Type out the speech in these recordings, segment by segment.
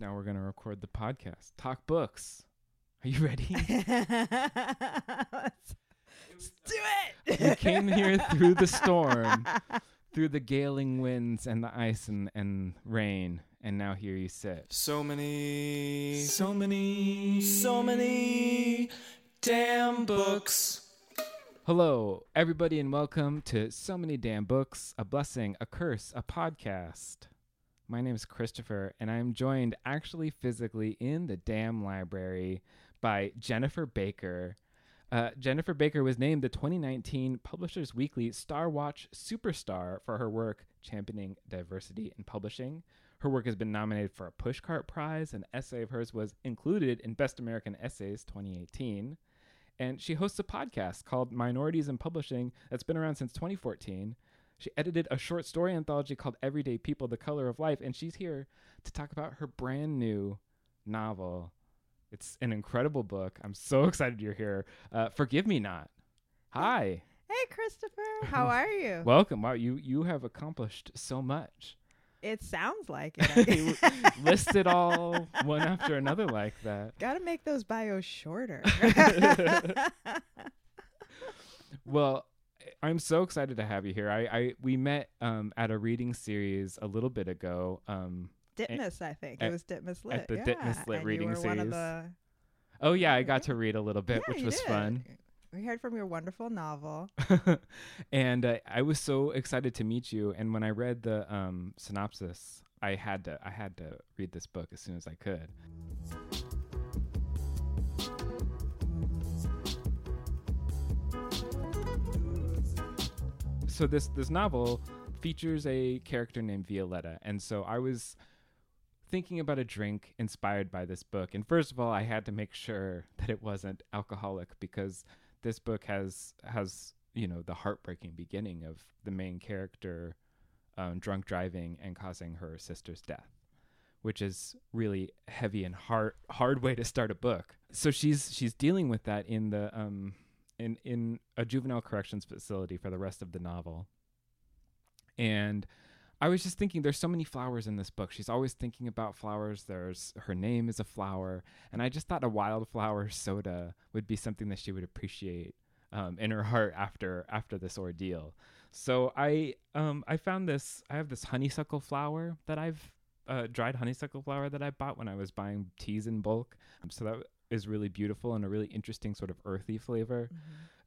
Now we're going to record the podcast. Talk books. Are you ready? Let's do it. you came here through the storm, through the galing winds and the ice and, and rain, and now here you sit. So many, so many, so many damn books. Hello, everybody, and welcome to So Many Damn Books, a blessing, a curse, a podcast. My name is Christopher, and I'm joined actually physically in the damn library by Jennifer Baker. Uh, Jennifer Baker was named the 2019 Publishers Weekly Star Watch Superstar for her work championing diversity in publishing. Her work has been nominated for a Pushcart Prize. An essay of hers was included in Best American Essays 2018 and she hosts a podcast called Minorities in Publishing that's been around since 2014. She edited a short story anthology called Everyday People: The Color of Life, and she's here to talk about her brand new novel. It's an incredible book. I'm so excited you're here. Uh, Forgive Me Not. Hi. Hey, Christopher. How are you? Welcome. Wow, you you have accomplished so much. it sounds like it. List it all one after another like that. Got to make those bios shorter. Well, I'm so excited to have you here. I, I we met um, at a reading series a little bit ago. Um, Ditmas, I think. at- it was Ditmas Lit. at the yeah. Ditmas Lit and reading you were One of series. the, oh yeah, I got to read a little bit, Yeah, which was did. fun. We heard from your wonderful novel. and uh, I was so excited to meet you. And when I read the um, synopsis, I had to I had to read this book as soon as I could. So this this novel features a character named Violetta, and so I was thinking about a drink inspired by this book. And first of all, I had to make sure that it wasn't alcoholic because this book has has you know the heartbreaking beginning of the main character um, drunk driving and causing her sister's death which is really heavy and hard hard way to start a book so she's she's dealing with that in the um in in a juvenile corrections facility for the rest of the novel and I was just thinking there's so many flowers in this book. She's always thinking about flowers. There's her name is a flower, and I just thought a wildflower soda would be something that she would appreciate um, in her heart after after this ordeal. So I um I found this. I have this honeysuckle flower that I've uh, dried honeysuckle flower that I bought when I was buying teas in bulk. So that is really beautiful and a really interesting sort of earthy flavor.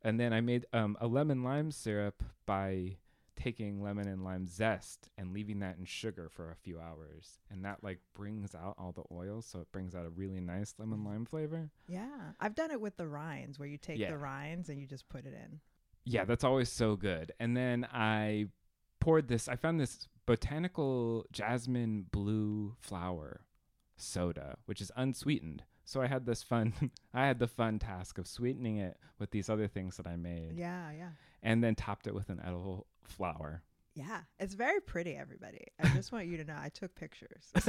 And then I made um, a lemon lime syrup by taking lemon and lime zest and leaving that in sugar for a few hours and that like brings out all the oil so it brings out a really nice lemon lime flavor Yeah. I've done it with the rinds where you take Yeah. the rinds and you just put it in. yeah that's always so good and then i poured this i found this botanical jasmine blue flower soda which is unsweetened so i had this fun i had the fun task of sweetening it with these other things that i made Yeah, yeah. and then topped it with an edible flower Yeah, it's very pretty, everybody. I just want you to know I took pictures.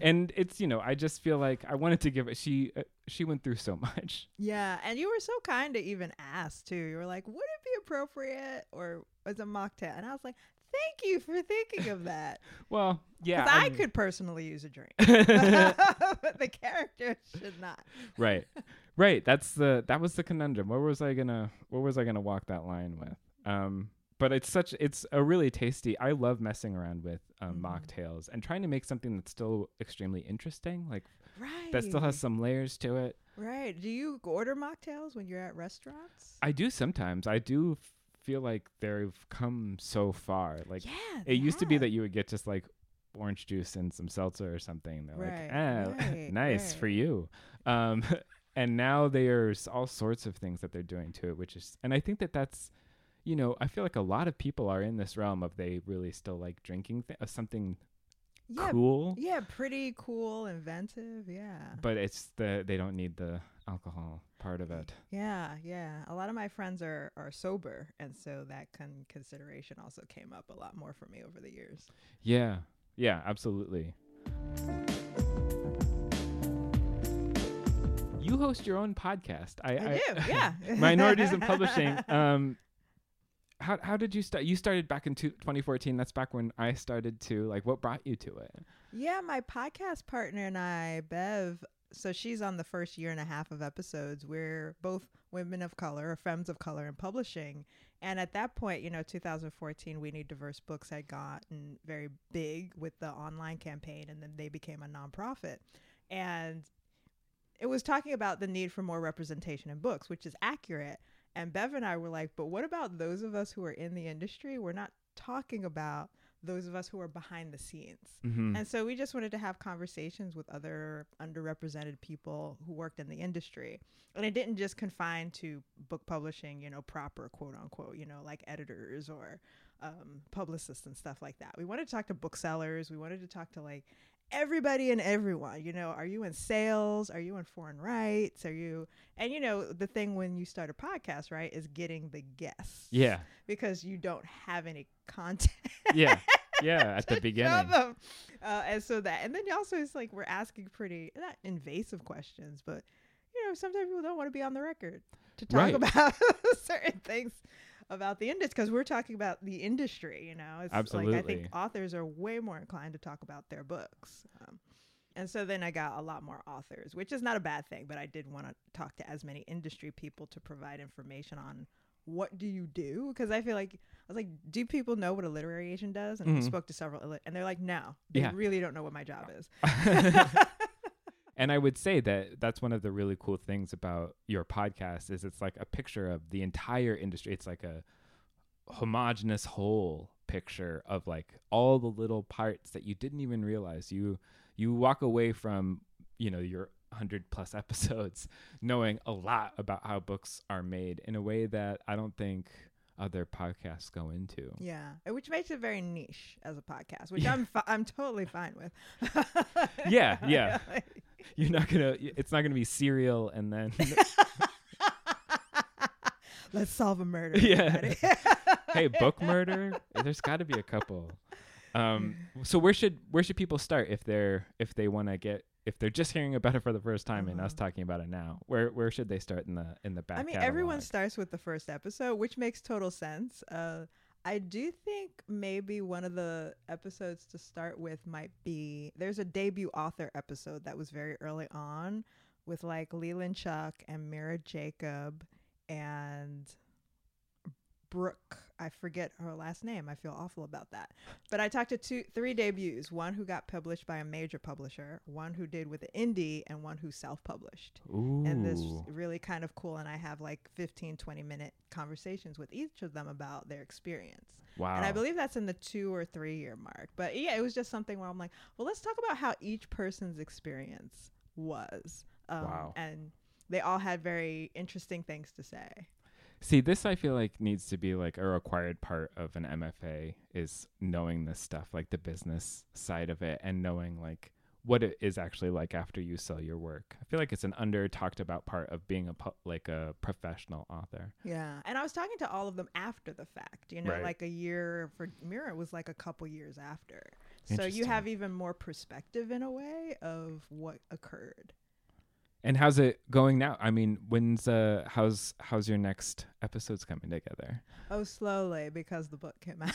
and it's you know i just feel like i wanted to give it she uh, she went through so much yeah, and you were so kind to even ask too. You were like, "Would it be appropriate or as a mocktail?" And I was like, "Thank you for thinking of that." well yeah I, mean- could personally use a drink, but the character should not. right right that's the that was the conundrum where was i gonna where was i gonna walk that line with um but it's such it's a really tasty i love messing around with um, Mhm. mocktails and trying to make something that's still extremely interesting like Right. that still has some layers to it Right. Do you order mocktails when you're at restaurants? i do sometimes i do feel like they've come so far like yeah. it used to be that you would get just like orange juice and some seltzer or something. They're Right, like, ah, right, nice for you. Um, and now there's all sorts of things that they're doing to it, which is, and I think that that's, you know, I feel like a lot of people are in this realm of they really still like drinking th- uh, something yeah, cool, Yeah, pretty cool, inventive. Yeah. but it's the they don't need the alcohol part of it. Yeah, yeah. A lot of my friends are are sober, and so that con- consideration also came up a lot more for me over the years. Yeah, yeah, absolutely. You host your own podcast. I, I, do, yeah. minorities in publishing. Um, how how did you start? You started back in two, 2014. That's back when I started too. Like, what brought you to it? Yeah, my podcast partner and I, Bev, so she's on the first year and a half of episodes. We're both women of color or femmes of color in publishing. And at that point, you know, 2014, We Need Diverse Books had gotten very big with the online campaign, and then they became a nonprofit. And it was talking about the need for more representation in books, which is accurate. And Bev and I were like, but what about those of us who are in the industry? We're not talking about those of us who are behind the scenes. Mm-hmm. And so we just wanted to have conversations with other underrepresented people who worked in the industry. And it didn't just confine to book publishing, you know, proper quote unquote, you know, like editors or um, publicists and stuff like that. We wanted to talk to booksellers. We wanted to talk to like everybody and everyone. You know, are you in sales? Are you in foreign rights? Are you, and you know, the thing when you start a podcast, right, is getting the guests. yeah, Because you don't have any content. yeah, yeah. At the beginning. Uh, and so that, and then you also it's like we're asking pretty not invasive questions, but you know sometimes people don't want to be on the record to talk Right. about certain things about the industry because we're talking about the industry. You know, it's like I think authors are way more inclined to talk about their books. Um, and so then I got a lot more authors, which is not a bad thing, but I did want to talk to as many industry people to provide information on what do you do? Because I feel like I was like, do people know what a literary agent does? And I Mhm. spoke to several, and they're like, no, they Yeah. really don't know what my job is. and I would say that that's one of the really cool things about your podcast is it's like a picture of the entire industry. It's like a homogenous whole picture of like all the little parts that you didn't even realize. You you walk away from, you know, your 100 plus episodes knowing a lot about how books are made in a way that I don't think other podcasts go into. Yeah, which makes it very niche as a podcast, which Yeah. I'm fi- I'm totally fine with. Yeah, yeah. You're not going to it's not going to be serial and then Let's solve a murder. Yeah. hey, book murder. There's got to be a couple. Um, so where should where should people start if they're if they want to get if they're just hearing about it for the first time and us talking about it now? Where where should they start in the in the back? I mean, everyone starts with the first episode, which makes total sense. Uh, I do think maybe one of the episodes to start with might be there's a debut author episode that was very early on with like Leland Cheuk and Mira Jacob and Brooke. I forget her last name. I feel awful about that. But I talked to two, three debuts. One who got published by a major publisher, one who did with an indie, and one who self-published Ooh. and this really kind of cool and i have like 15 20 minute conversations with each of them about their experience wow. and i believe that's in the two or three year mark but yeah it was just something where i'm like well let's talk about how each person's experience was um, Wow. and they all had very interesting things to say See, this I feel like needs to be like a required part of an MFA is knowing this stuff, like the business side of it, and knowing like what it is actually like after you sell your work. I feel like it's an under talked about part of being a pu- like a professional author. yeah and i was talking to all of them after the fact you know Right. like a year for mira was like a couple years after so you have even more perspective in a way of what occurred And how's it going now? I mean, when's uh how's how's your next episodes coming together? Oh, slowly because the book came out.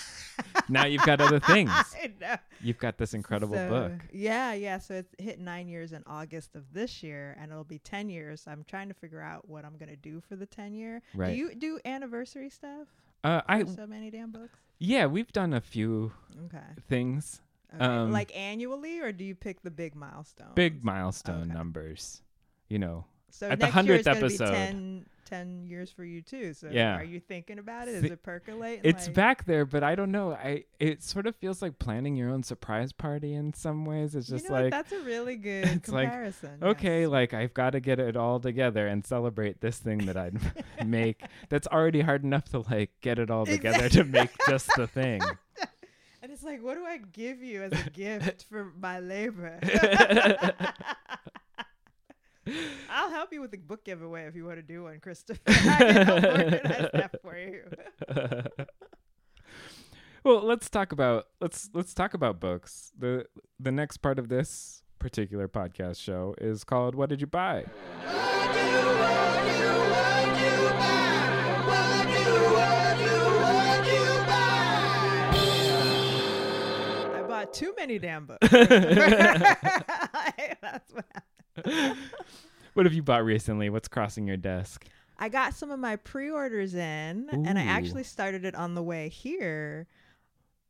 Now you've got other things. I know. You've got this incredible So, book. Yeah, yeah. So it's hit nine years in August of this year, and it'll be ten years. I'm trying to figure out what I'm gonna do for the ten year. Right. Do you do anniversary stuff? Uh I so many damn books. yeah, we've done a few Okay. things. okay. Um, like annually, or do you pick the big milestone? Big milestone Okay. numbers. You know. So at the 100th episode. Be 10, 10 years for you too. So Yeah. are you thinking about it? Is it percolating? It's like, back there, but I don't know. I it sort of feels like planning your own surprise party in some ways. It's You just know what? like that's a really good it's like, comparison. okay, yes. like I've got to get it all together and celebrate this thing that I'd make. That's already hard enough to like get it all together to make just the thing. And it's like, what do I give you as a gift for my labor? I'll help you with the book giveaway if you want to do one, Christopher. I can help organize that for you. well, let's talk about let's let's talk about books. The the next part of this particular podcast show is called What Did You Buy? I bought too many damn books. That's what happened. what have you bought recently? What's crossing your desk? I got some of my pre-orders in, and I actually started it on the way here.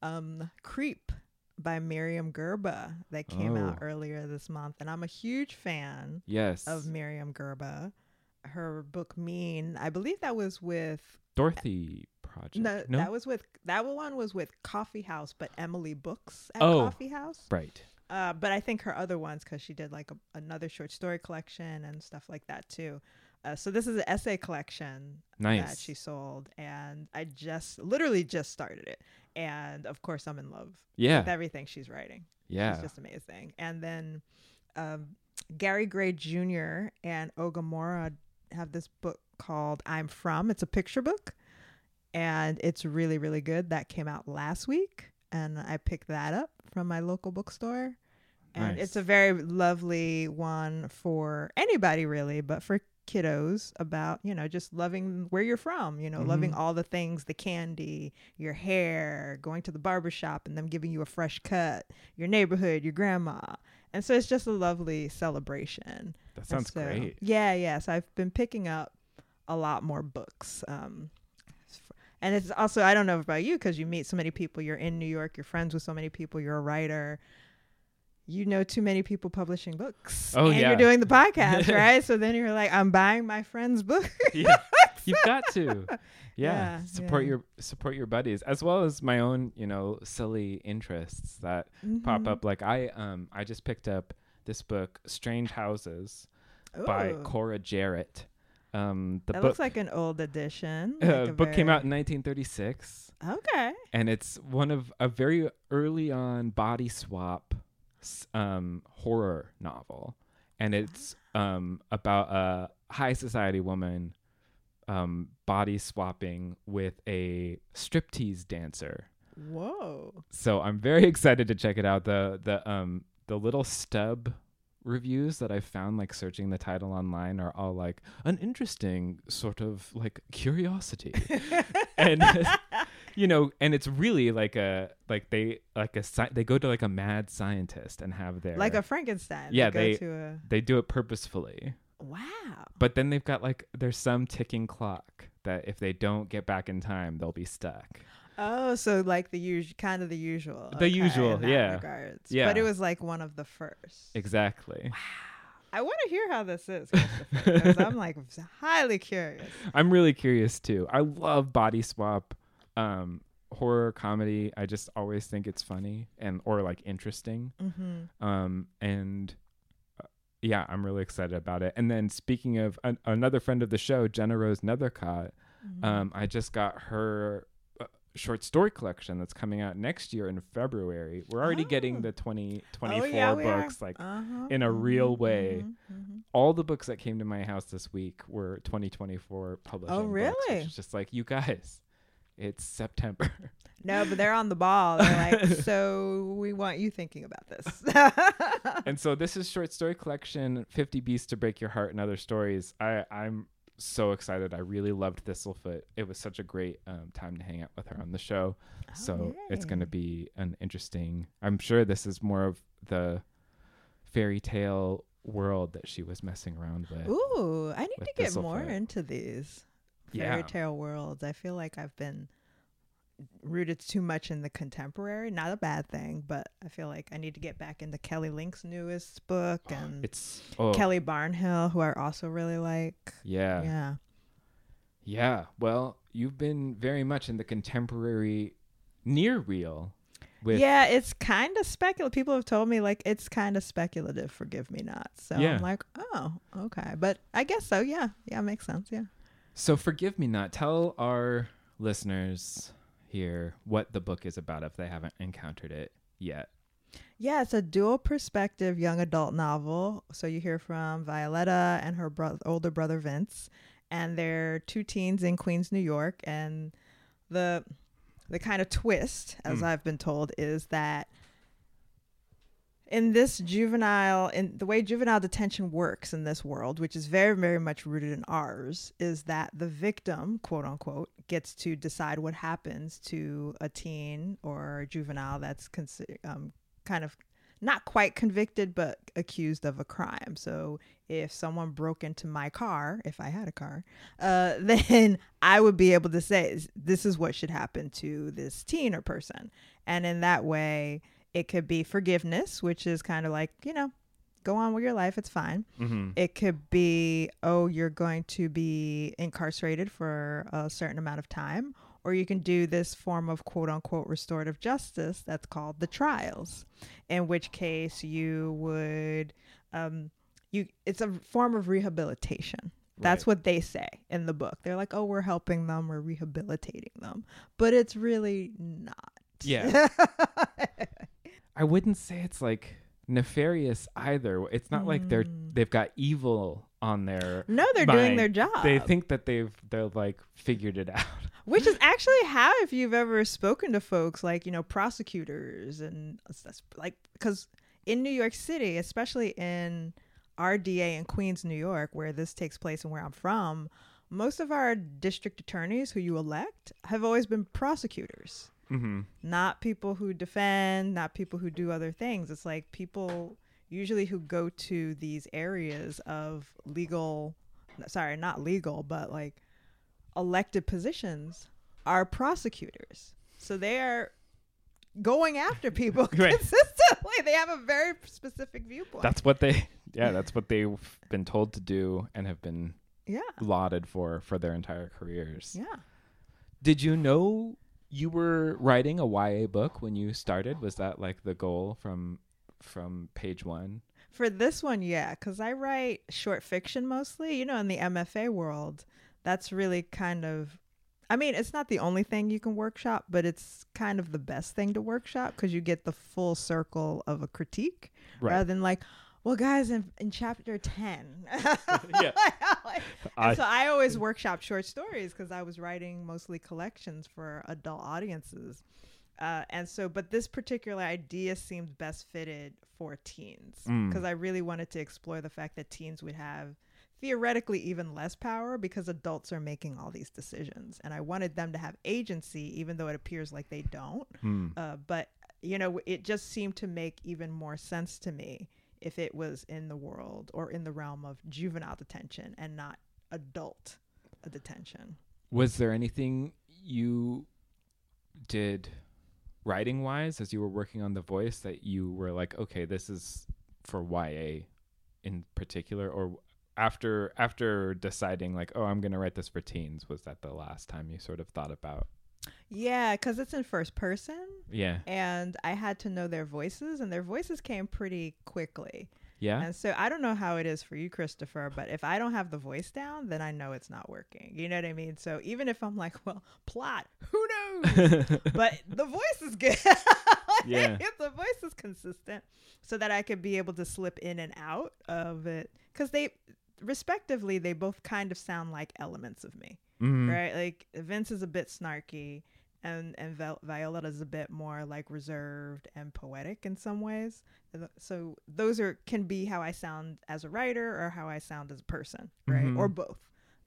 Um, Creep by Myriam Gurba that came out Oh. earlier this month, and I'm a huge fan Yes. of Myriam Gurba. Her book Mean, I believe that was with Dorothy Project. no, No. that was with that one was with Coffee House, but Emily Books at Oh. Coffee House. right. Uh, but I think her other ones, because she did like a, another short story collection and stuff like that too. Uh, so this is an essay collection that she sold, and I just literally just started it, and of course I'm in love with everything she's writing. Yeah. She's just amazing. And then um, Gary Gray Jr. and Oge Mora have this book called I'm From. It's a picture book, and it's really really good. That came out last week, and I picked that up from my local bookstore. And it's a very lovely one for anybody really, but for kiddos about, you know, just loving where you're from, you know, loving Mhm. all the things, the candy, your hair, going to the barber shop and them giving you a fresh cut, your neighborhood, your grandma. And so it's just a lovely celebration. that sounds so- great. Yeah, yeah. So I've been picking up a lot more books. Um, and it's also I don't know about you because you meet so many people. You're in New York. You're friends with so many people. You're a writer. You know too many people publishing books. Oh, and yeah. you're doing the podcast, right? So then you're like, I'm buying my friend's book. yeah. You've got to. Yeah. Yeah, support yeah. your support your buddies as well as my own, you know, silly interests that pop Mhm. up. Like I um I just picked up this book, Strange Houses by Cora Jarrett. Um the That book looks like an old edition. uh, like book came out in 1936 Okay. and it's one of a very early on body swap um, horror novel and it's um, about a high society woman um, body swapping with a striptease dancer Whoa. so i'm very excited to check it out the the um the little stub reviews that i found like searching the title online are all like an interesting sort of like curiosity and you know and it's really like a like they like a sci- they go to like a mad scientist and have their like a Frankenstein. Yeah, they- to a they do it purposefully wow. but then they've got like there's some ticking clock that if they don't get back in time they'll be stuck Oh, so like the usual, kind of the usual. The okay, usual, yeah. Regards. Yeah. But it was like one of the first. exactly Wow. I want to hear how this is, because I'm like highly curious. i'm really curious too i love body swap um horror comedy i just always think it's funny and or like interesting Mm-hmm. um and uh, yeah i'm really excited about it and then speaking of an- another friend of the show GennaRose Nethercott Mm-hmm. um i just got her short story collection that's coming out next year in february we're already getting Oh. the 2024 oh, yeah, books like uh-huh. in a real mhm, way. mhm, mhm. all the books that came to my house this week were 2024 publishing books, which really? is just like you guys it's september No, but they're on the ball. They're like, so we want you thinking about this. and so this is short story collection 50 beasts to break your heart and other stories i i'm so excited. I really loved thistlefoot it was such a great um, time to hang out with her on the show. So it's going to be an interesting i'm sure this is more of the fairy tale world that she was messing around with Ooh, I need to get more into these Yeah. fairy tale worlds. I feel like I've been rooted too much in the contemporary. Not a bad thing, but I feel like I need to get back into Kelly Link's newest book and it's oh Kelly Barnhill, who I also really like. yeah Yeah. Yeah, well, you've been very much in the contemporary near real with yeah, it's kind of speculative. People have told me like it's kind of speculative. Forgive me not. So Yeah. I'm like, oh, okay, but I guess so. Yeah, yeah, makes sense. Yeah. So forgive me not. Tell our listeners here what the book is about if they haven't encountered it yet. Yeah, it's a dual perspective young adult novel. So you hear from Violetta and her bro- older brother Vince, and they're two teens in Queens, New York. And the the kind of twist, as Mm. I've been told, is that in this juvenile, in the way juvenile detention works in this world, which is very, very much rooted in ours, is that the victim, quote unquote, gets to decide what happens to a teen or a juvenile that's um, kind of not quite convicted, but accused of a crime. So if someone broke into my car, if I had a car, uh, then I would be able to say, this is what should happen to this teen or person. And in that way, it could be forgiveness, which is kind of like, you know, go on with your life, it's fine. Mm-hmm. It could be, oh, you're going to be incarcerated for a certain amount of time. Or you can do this form of quote unquote restorative justice that's called the trials, in which case you would, um, you it's a form of rehabilitation. That's Right. what they say in the book. They're like, oh, we're helping them, we're rehabilitating them. But it's really not. Yeah. I wouldn't say it's like nefarious either. It's not like they're Mm. they've got evil on their no, they're doing their job. They think that they've they're like figured it out. Which is actually how, if you've ever spoken to folks like, you know, prosecutors and that's like, because in New York City, especially in our DA in Queens, New York, where this takes place and where I'm from, most of our district attorneys who you elect have always been prosecutors, Mm-hmm. not people who defend, not people who do other things. It's like people usually who go to these areas of legal, sorry, not legal, but like elected positions are prosecutors. So they are going after people Right. consistently. They have a very specific viewpoint. That's what they yeah, that's what they've been told to do and have been yeah. lauded for for their entire careers. Yeah. Did you know you were writing a YA book when you started? Was that like the goal from from page 1? For this one, yeah, because I write short fiction mostly. You know, in the MFA world, that's really kind of. I mean, it's not the only thing you can workshop, but it's kind of the best thing to workshop because you get the full circle of a critique Right. rather than like, well, guys, in, in chapter 10. Yeah. I- so I always workshop short stories because I was writing mostly collections for adult audiences. Uh, and so, but this particular idea seemed best fitted for teens Mm. because I really wanted to explore the fact that teens would have theoretically even less power because adults are making all these decisions. And I wanted them to have agency, even though it appears like they don't. Hmm. Uh, but, you know, it just seemed to make even more sense to me if it was in the world or in the realm of juvenile detention and not adult detention. Was there anything you did writing wise as you were working on the voice that you were like, okay, this is for YA in particular, or after after deciding like, oh, I'm gonna write this for teens? Was that the last time you sort of thought about? Yeah, because it's in first person. Yeah, and I had to know their voices, and their voices came pretty quickly. yeah, And so I don't know how it is for you, Christopher, but if I don't have the voice down, then I know it's not working. You know what I mean? So even if I'm like, well, plot, who knows? but the voice is good. Yeah. if the voice is consistent, so that I could be able to slip in and out of it, because they, respectively, they both kind of sound like elements of me Mhm. right? Like Vince is a bit snarky, and and Vi- Violetta's a bit more like reserved and poetic in some ways. So those are can be how I sound as a writer or how I sound as a person, right? Mhm. Or both.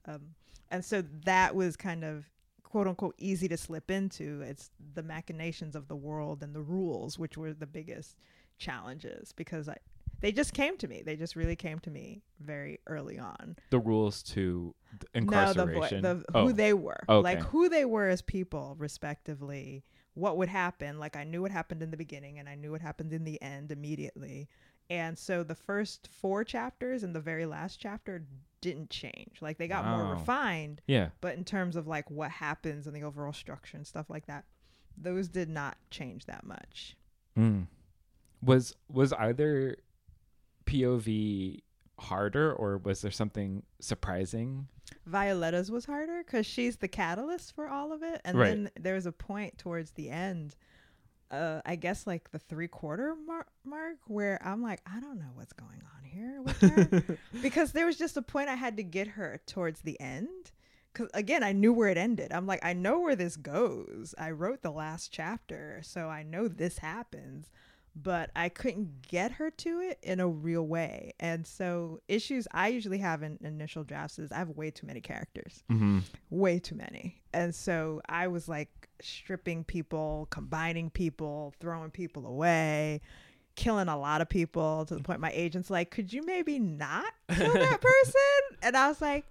Um, and so that was kind of quote unquote easy to slip into. It's the machinations of the world and the rules, which were the biggest challenges because I. They just came to me. They just really came to me very early on The rules to th- no, the, vo- the oh. who they were, Okay. like who they were as people, respectively. What would happen? Like I knew what happened in the beginning, and I knew what happened in the end immediately. And so the first four chapters and the very last chapter didn't change. Like they got more refined, yeah. but in terms of like what happens and the overall structure and stuff like that, those did not change that much. Mm. Was was either POV harder or was there something surprising? Violetta's was harder because she's the catalyst for all of it. And Right. then there was a point towards the end, uh, I guess like the three quarter mar- mark, where I'm like, I don't know what's going on here with her. because there was just a point I had to get her towards the end. Because again, I knew where it ended. I'm like, I know where this goes. I wrote the last chapter, so I know this happens but I couldn't get her to it in a real way. And so, issues I usually have in initial drafts is I have way too many characters, mm-hmm. way too many. And so, I was like stripping people, combining people, throwing people away, killing a lot of people to the point my agent's like, could you maybe not kill that person? and I was like,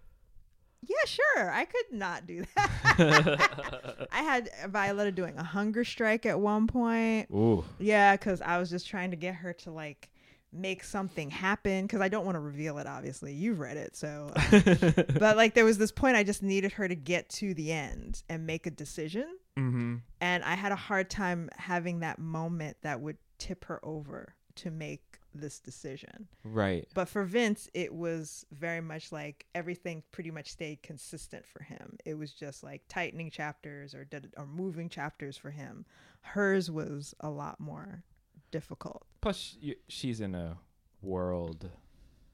yeah, sure. I could not do that. I had Violetta doing a hunger strike at one point. Ooh. Yeah, because I was just trying to get her to like make something happen because I don't want to reveal it, obviously. You've read it, so. uh, but like there was this point I just needed her to get to the end and make a decision. mm-hmm. And I had a hard time having that moment that would tip her over to make this decision. Right. But for Vince, it was very much like everything pretty much stayed consistent for him. It was just like tightening chapters or did, or moving chapters for him. Hers was a lot more difficult. Plus, she's in a world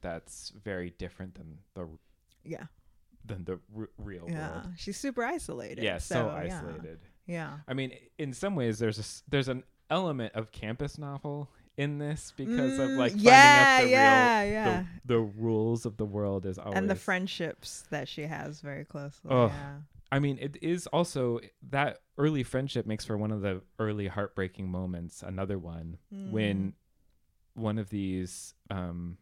that's very different than the Yeah. than the r- real Yeah. world. She's super isolated. Yeah, so, yeah. isolated. Yeah. I mean, in some ways, there's a there's an element of campus novel in this because of Mm, like yeah, the yeah, real yeah. The, the rules of the world is always And the friendships that she has very closely. Oh. Yeah. I mean, it is also that early friendship makes for one of the early heartbreaking moments. Another one Mm. when one of these um,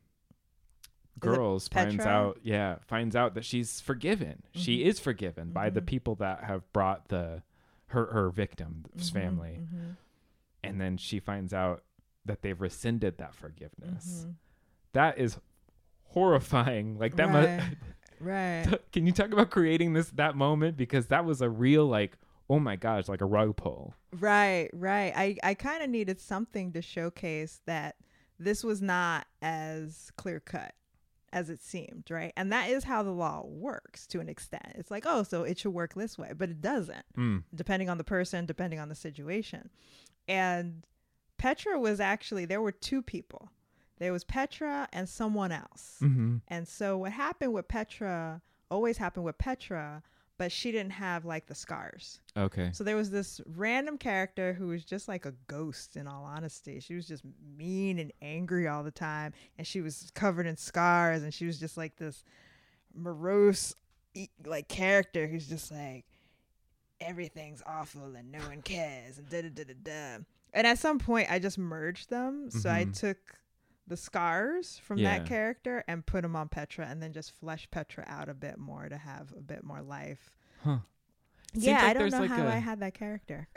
girls finds Petra? out, yeah, finds out that she's forgiven. She Mhm. is forgiven by the Mhm. people that have brought the her her victim's Mhm, family, mhm, and then she finds out that they've rescinded that forgiveness. mhm. That is horrifying. Like that. Right. Right. Can you talk about creating this that moment because that was a real like oh my gosh like a rug pull. Right, right. I, I kind of needed something to showcase that this was not as clear cut as it seemed, right? And that is how the law works to an extent. It's like, oh, so it should work this way, but it doesn't, Mm. depending on the person, depending on the situation. And Petra was actually, there were two people. There was Petra and someone else. Mm-hmm. And so what happened with Petra always happened with Petra, but she didn't have like the scars. Okay. So there was this random character who was just like a ghost in all honesty. She was just mean and angry all the time and she was covered in scars and she was just like this morose like character who's just like everything's awful and no one cares and da da da da da. And at some point I just merged them. So I Mhm. took the scars from Yeah. that character and put them on Petra and then just flesh Petra out a bit more to have a bit more life. Huh. Yeah, like I don't know like how a- I had that character.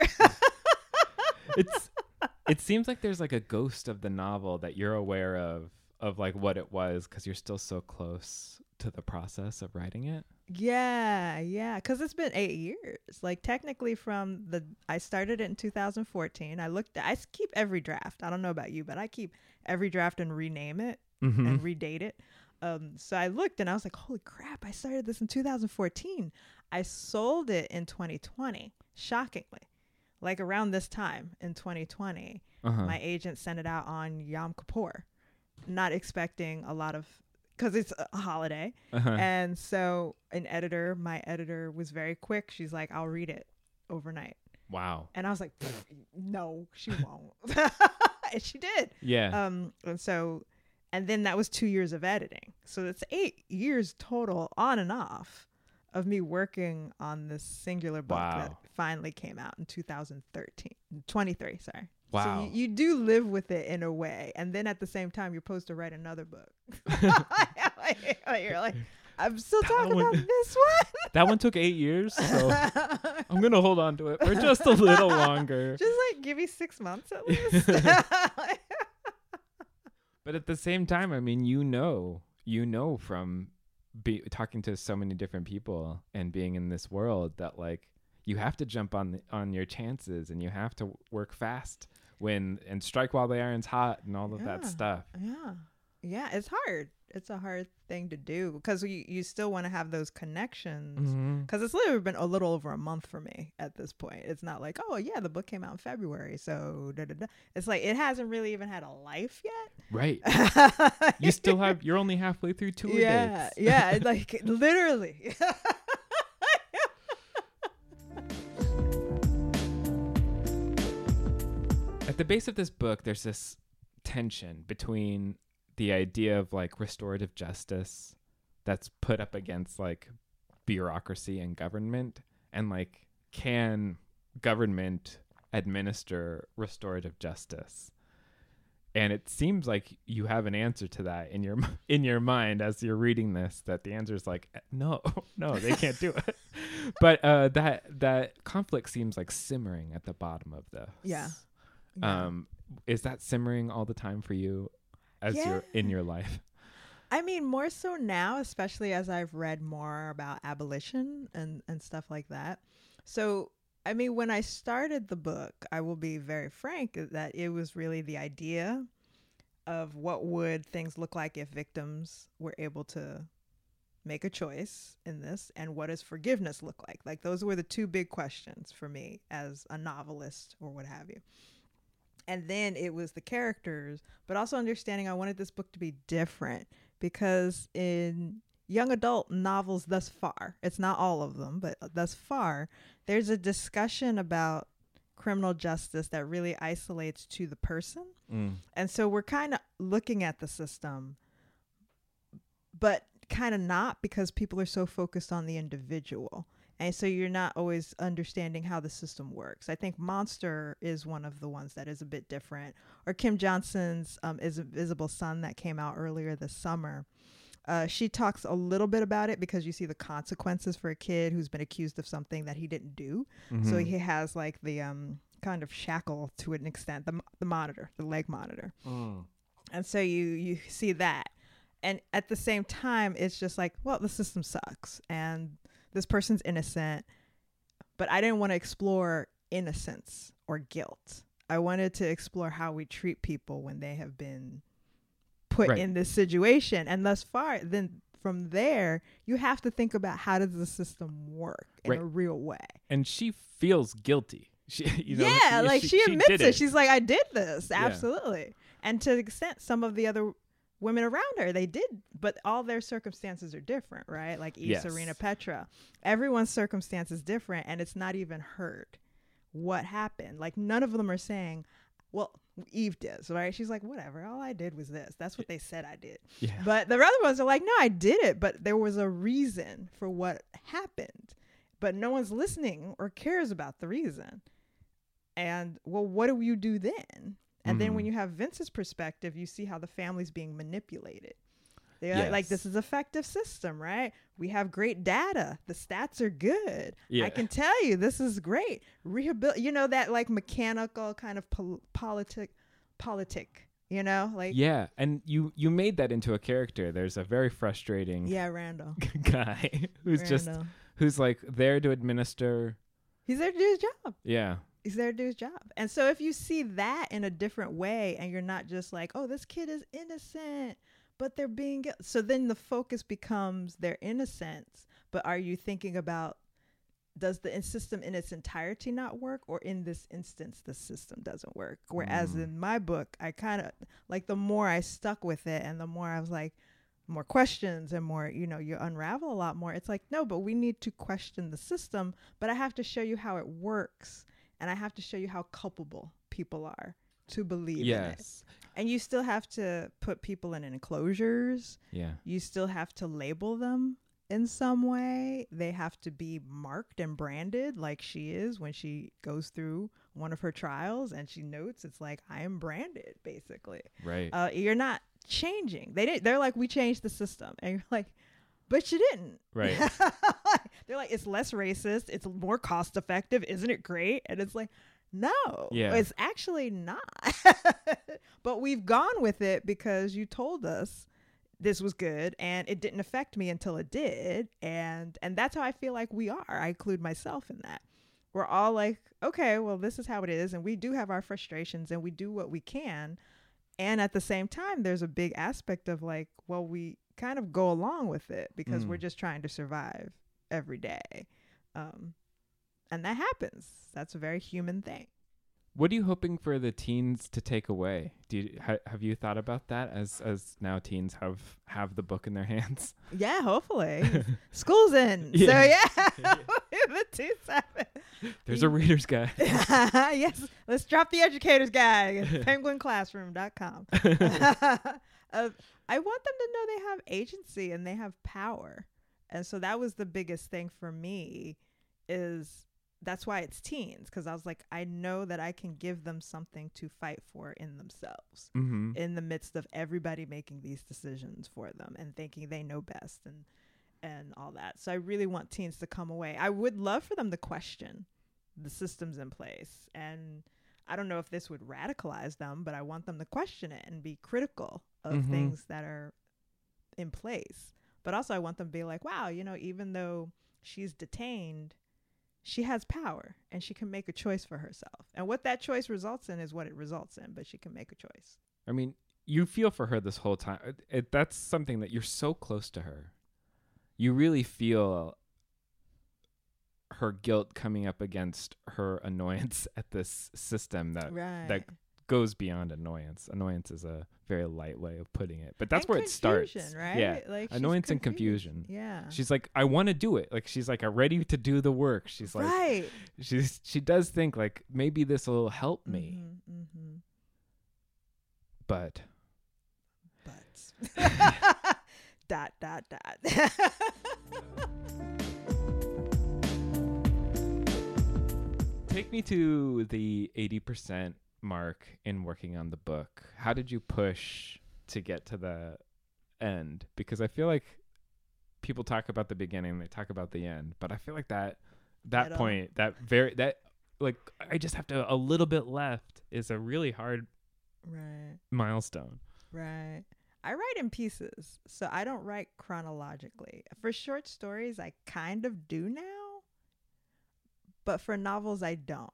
It's it seems like there's like a ghost of the novel that you're aware of of like what it was because you're still so close to the process of writing it. Yeah, yeah, because it's been eight years. Like technically, from the I started it in 2014. I looked. I keep every draft. I don't know about you, but I keep every draft and rename it Mm-hmm. and redate it. Um, so I looked and I was like, holy crap! I started this in 2014. I sold it in 2020. Shockingly, like around this time in 2020. Uh-huh. my agent sent it out on Yom Kippur, not expecting a lot of because it's a holiday. uh-huh. And so an editor, my editor was very quick. She's like, I'll read it overnight. wow. And I was like, no, she won't. and she did. Yeah. Um, and so, and then that was two years of editing. So that's eight years total on and off of me working on this singular book that finally came out in 2013, 23, sorry. Wow. So you, you do live with it in a way. And then at the same time, you're supposed to write another book. you're like, I'm still That talking one- about this one. that one took 8 years, so. I'm going to hold on to it for just a little longer. Just like give me six months at least. But at the same time, I mean, you know, you know from be, talking to so many different people and being in this world that like you have to jump on the, on your chances and you have to work fast when and strike while the iron's hot and all of that stuff. Yeah. Yeah, it's hard. It's a hard thing to do because you, you still want to have those connections. Mm-hmm. Because it's literally been a little over a month for me at this point. It's not like, oh, yeah, the book came out in February. So, da, da, da. it's like it hasn't really even had a life yet. Right. You still have you're only halfway through two yeah, yeah, like literally. At the base of this book, there's this tension between the idea of like restorative justice that's put up against like bureaucracy and government, and like, can government administer restorative justice? and it seems like you have an answer to that in your in your mind as you're reading this that the answer is like no no they can't do it but uh that that conflict seems like simmering at the bottom of this Yeah. Um is that simmering all the time for you as you're in your life? I mean, more so now, especially as I've read more about abolition and, and stuff like that. So, I mean, when I started the book, I will be very frank that it was really the idea of what would things look like if victims were able to make a choice in this and what does forgiveness look like? Like those were the two big questions for me as a novelist or what have you and then it was the characters but also understanding i wanted this book to be different because in young adult novels thus far it's not all of them but thus far there's a discussion about criminal justice that really isolates to the person Mm. and so we're kind of looking at the system but kind of not because people are so focused on the individual and so you're not always understanding how the system works. I think Monster is one of the ones that is a bit different. Or Kim Johnson's um, is Invisible Son that came out earlier this summer. Uh, she talks a little bit about it because you see the consequences for a kid who's been accused of something that he didn't do. So Mhm. he has like the um, kind of shackle to an extent, the, the monitor, the leg monitor Mm. and so you you see that and at the same time it's just like well the system sucks and this person's innocent but i didn't want to explore innocence or guilt i wanted to explore how we treat people when they have been put Right. in this situation and thus far then from there you have to think about how does the system work in Right. a real way and she feels guilty she you know yeah, like she, admits did it. She's like, I did this. Yeah. Absolutely. And to the extent some of the other women around her, they did, but all their circumstances are different, right? Like Eve Yes. Serena Petra. Everyone's circumstance is different and it's not even heard what happened. Like none of them are saying, well, Eve does, right? She's like, whatever. All I did was this. That's what they said I did. yeah But the other ones are like, no, I did it, but there was a reason for what happened. But no one's listening or cares about the reason. And well, what do you do then? And then when Mhm. you have Vince's perspective, you see how the family's being manipulated. They're like, this is effective system, right? We have great data. The stats are good. Yeah. I can tell you this is great. Rehabil, you know that like mechanical kind of pol- politic, politic, you know, like yeah and you you made that into a character there's a very frustrating yeah, Randall. guy who's just who's like there to administer He's there to do his job. yeah He's there to do his job. And so if you see that in a different way and you're not just like, oh, this kid is innocent, but they're being guil-" so then the focus becomes their innocence. But are you thinking about does the system in its entirety not work or in this instance the system doesn't work whereas Mm. in my book i kind of like the more i stuck with it and the more i was like more questions and more you know you unravel a lot more it's like no but we need to question the system but i have to show you how it works and i have to show you how culpable people are to believe yes and you still have to put people in enclosures yeah you still have to label them in some way. They have to be marked and branded like she is when she goes through one of her trials and she notes it's like I am branded basically. right Uh, you're not changing. They didn't they're like we changed the system and you're like but you didn't. Right. they're like it's less racist, it's more cost effective, isn't it great? And it's like no, Yeah. it's actually not. but we've gone with it because you told us this was good and it didn't affect me until it did and and that's how I feel like we are. I include myself in that. We're all like, okay, well this is how it is and we do have our frustrations and we do what we can. And at the same time there's a big aspect of like, well we kind of go along with it because Mm. we're just trying to survive every day. Um and that happens. That's a very human thing. What are you hoping for the teens to take away? Do you, ha, have you thought about that as as now teens have have the book in their hands? Yeah, hopefully. School's in. Yeah. So yeah. the seven. There's a reader's guide. yes. Let's drop the educator's guide. Penguinclassroom.com. uh, I want them to know they have agency and they have power. And so that was the biggest thing for me is that's why it's teens because I was like, I know that I can give them something to fight for in themselves Mm-hmm. in the midst of everybody making these decisions for them and thinking they know best and and all that. So I really want teens to come away. I would love for them to question the systems in place and I don't know if this would radicalize them, but I want them to question it and be critical of Mhm. things that are in place. But also I want them to be like, wow, you know, even though she's detained, she has power and she can make a choice for herself. And what that choice results in is what it results in, but she can make a choice. I mean, you feel for her this whole time. It, it, that's something that you're so close to her. You really feel her guilt coming up against her annoyance at this system that right. that goes beyond annoyance. Annoyance is a very light way of putting it, but that's And where it starts. right? Yeah, Like annoyance and confusion. Yeah. She's like, I want to do it. Like she's like, I'm ready to do the work. She's like, right. she's she does think like maybe this will help me, hmm hmm but But dot dot dot. take me to the 80% mark in working on the book. How did you push to get to the end? Because I feel like people talk about the beginning, they talk about the end, but I feel like that that Middle. point, that very that like I just have to a little bit left is a really hard right. milestone. Right. I write in pieces, so I don't write chronologically. For short stories, I kind of do now, but for novels, I don't.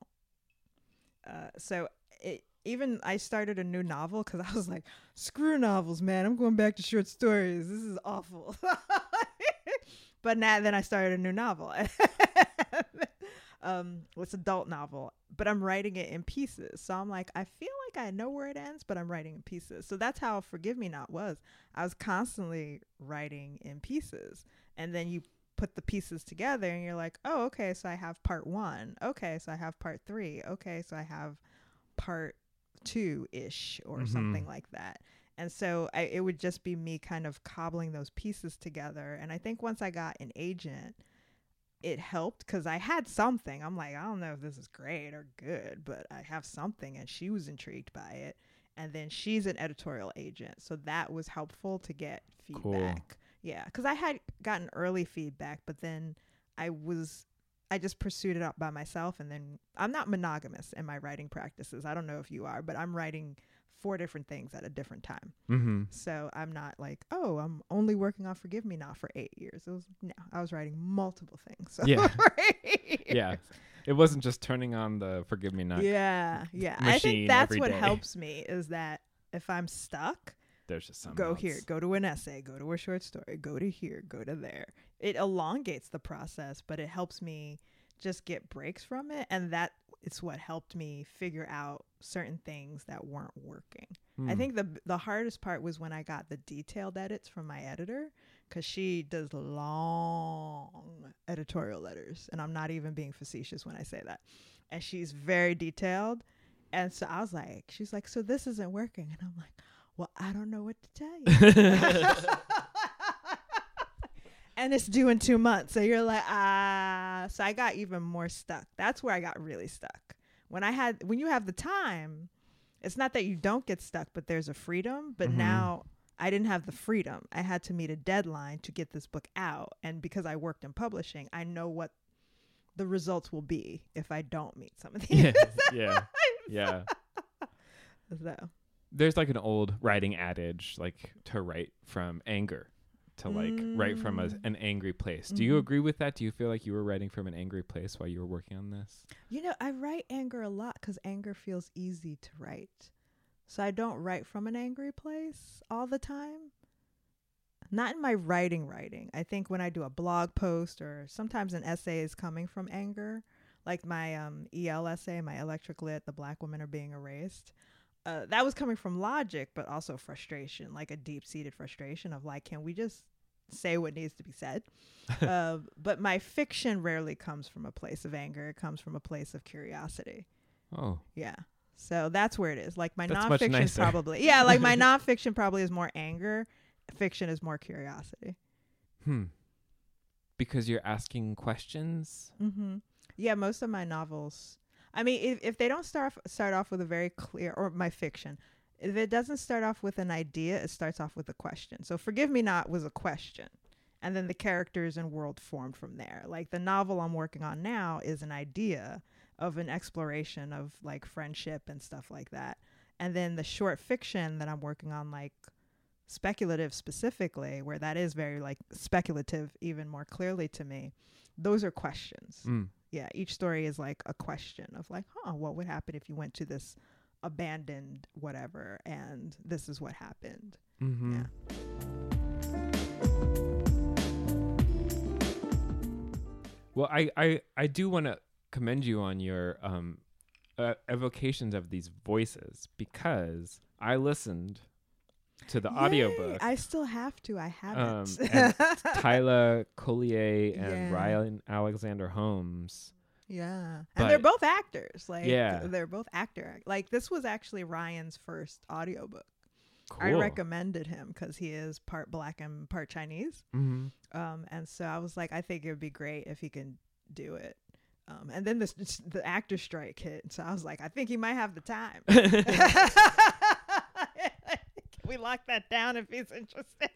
Uh, so even I started a new novel because I was like, screw novels, man. I'm going back to short stories. This is awful. but now then I started a new novel. um, it's an adult novel, but I'm writing it in pieces. So I'm like, I feel like I know where it ends, but I'm writing in pieces. So that's how Forgive Me Not was. I was constantly writing in pieces, and then you put the pieces together, and you're like, oh, okay, so I have part one. Okay, so I have part three. Okay, so I have part two ish or Mhm. something like that. And so I, it would just be me kind of cobbling those pieces together. And I think once I got an agent, it helped because I had something. I'm like, I don't know if this is great or good, but I have something. And she was intrigued by it. And then she's an editorial agent. So that was helpful to get Cool. feedback. Yeah. Because I had gotten early feedback, but then I was. I just pursued it up by myself, and then I'm not monogamous in my writing practices. I don't know if you are, but I'm writing four different things at a different time. Mm-hmm. So I'm not like, oh, I'm only working on Forgive Me Not for eight years. It was no, I was writing multiple things. So Yeah. Yeah. It wasn't just turning on the forgive me not. yeah, yeah. I think that's what day. helps me is that if I'm stuck, There's just something go else. here, go to an essay, go to a short story, go to here, go to there. It elongates the process, but it helps me just get breaks from it, and that it's what helped me figure out certain things that weren't working. I Hmm. think the the hardest part was when I got the detailed edits from my editor because she does long editorial letters, and I'm not even being facetious when I say that. And she's very detailed, and so I was like, she's like, so this isn't working, and I'm like, well, I don't know what to tell you. and it's due in two months, so you're like, ah. So I got even more stuck. That's where I got really stuck. When I had, when you have the time, it's not that you don't get stuck, but there's a freedom. But Mhm. now I didn't have the freedom. I had to meet a deadline to get this book out. And because I worked in publishing, I know what the results will be if I don't meet some of these. yeah, yeah, yeah. so, There's like an old writing adage, like to write from anger, to like write from a, Mm. an angry place. Do you Mhm. agree with that? Do you feel like you were writing from an angry place while you were working on this? you know, I write anger a lot because anger feels easy to write. So I don't write from an angry place all the time. Not in my writing, writing. I think when I do a blog post or sometimes an essay is coming from anger, like my um, EL essay, my electric lit, the black women are being erased. Uh, that was coming from logic, but also frustration, like a deep seated frustration of like, can we just say what needs to be said? uh, but my fiction rarely comes from a place of anger. It comes from a place of curiosity. Oh, Yeah. So that's where it is. Like my That's nonfiction nicer. probably, yeah, like my nonfiction probably is more anger. Fiction is more curiosity. hmm. Because you're asking questions. hmm Yeah, most of my novels. I mean, if, if they don't start off, start off with a very clear, or my fiction, if it doesn't start off with an idea, it starts off with a question. So, Forgive Me Not was a question, and then the characters and world formed from there. Like the novel I'm working on now is an idea of an exploration of like friendship and stuff like that. And then the short fiction that I'm working on, like speculative specifically, where that is very like speculative, even more clearly to me, those are questions Mm. yeah each story is like a question of like huh what would happen if you went to this abandoned whatever and this is what happened Mm-hmm. Yeah. Well, I I I do want to commend you on your um uh, evocations of these voices because I listened to the Yay! audiobook. i still have to i haven't Um, Tyler Collier and Yeah. Ryan Alexander Holmes. Yeah. But- and they're both actors like Yeah. they're both actor like this was actually ryan's first audiobook. Cool. i recommended him because he is part black and part chinese. Hmm um and so i was like i think it would be great if he can do it. Um and then this the actor strike hit so i was like i think he might have the time. Can we lock that down if he's interested.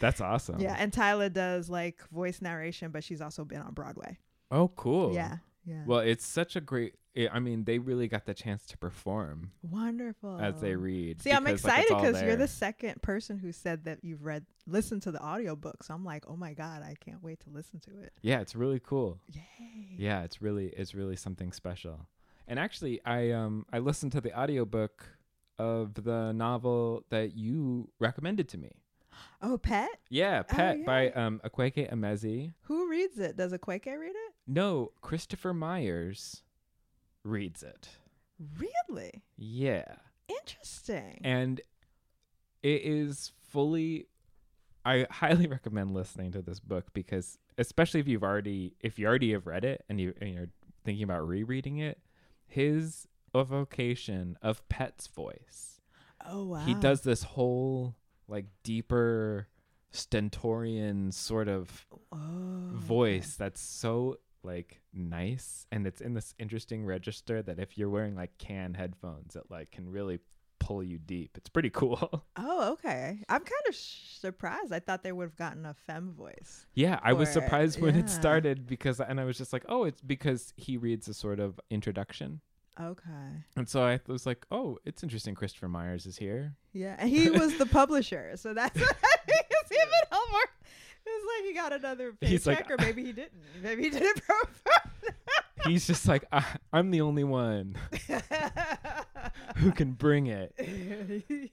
That's awesome. yeah and tyler does like voice narration but she's also been on broadway. Oh, cool. yeah yeah Well, it's such a great. i I mean, they really got the chance to perform wonderful as they read. see i'm because, like, excited because you're the second person who said that you've read listened to the audiobook so i'm like oh my god i can't wait to listen to it Yeah, it's really cool. yay Yeah, it's really it's really something special. And actually, I um I listened to the audiobook of the novel that you recommended to me. oh pet Yeah, Oh, Pet by um Akwaeke Emezi. who reads it does Akwaeke read it No, Christopher Myers reads it. really Yeah. Interesting. And it is fully I highly recommend listening to this book because especially if you've already if you already have read it and you and you're thinking about rereading it, his evocation of Pet's voice. oh wow. He does this whole like deeper stentorian sort of oh, voice that's so like nice and it's in this interesting register that if you're wearing like can headphones it like can really pull you deep it's pretty cool Oh, okay. I'm kind of sh- surprised. I thought they would have gotten a femme voice. yeah i was For it, surprised when yeah. it started because and i was just like oh it's because he reads a sort of introduction Okay. and so i was like oh it's interesting christopher myers is here Yeah, and he was the publisher, so that's what I think is even more. It's like he got another He's like, paycheck, or maybe he didn't. Maybe he did it for he's just like I, i'm the only one who can bring it.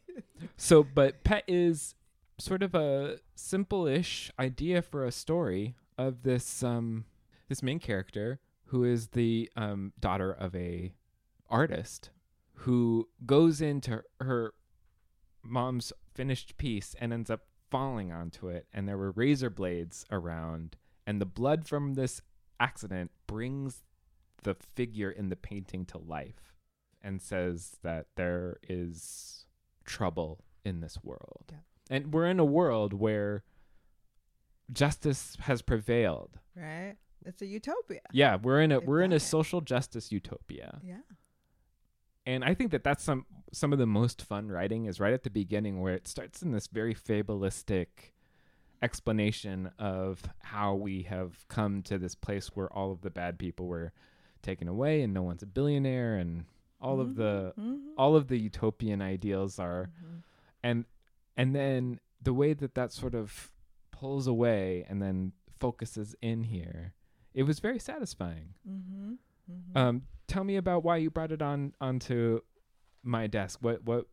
So, but Pet is sort of a simple-ish idea for a story of this um this main character who is the um daughter of a artist who goes into her mom's finished piece and ends up falling onto it and there were razor blades around and the blood from this accident brings the figure in the painting to life and says that there is trouble in this world. Yeah. And we're in a world where justice has prevailed. right. It's a utopia. Yeah, we're in a we're in a social justice utopia. Yeah. And I think that that's some some of the most fun writing is right at the beginning where it starts in this very fabulistic explanation of how we have come to this place where all of the bad people were taken away and no one's a billionaire and all of the Mhm. all of the utopian ideals are Mhm. and and then the way that that sort of pulls away and then focuses in here it was very satisfying Mhm. Mhm. um tell me about why you brought it on onto my desk what what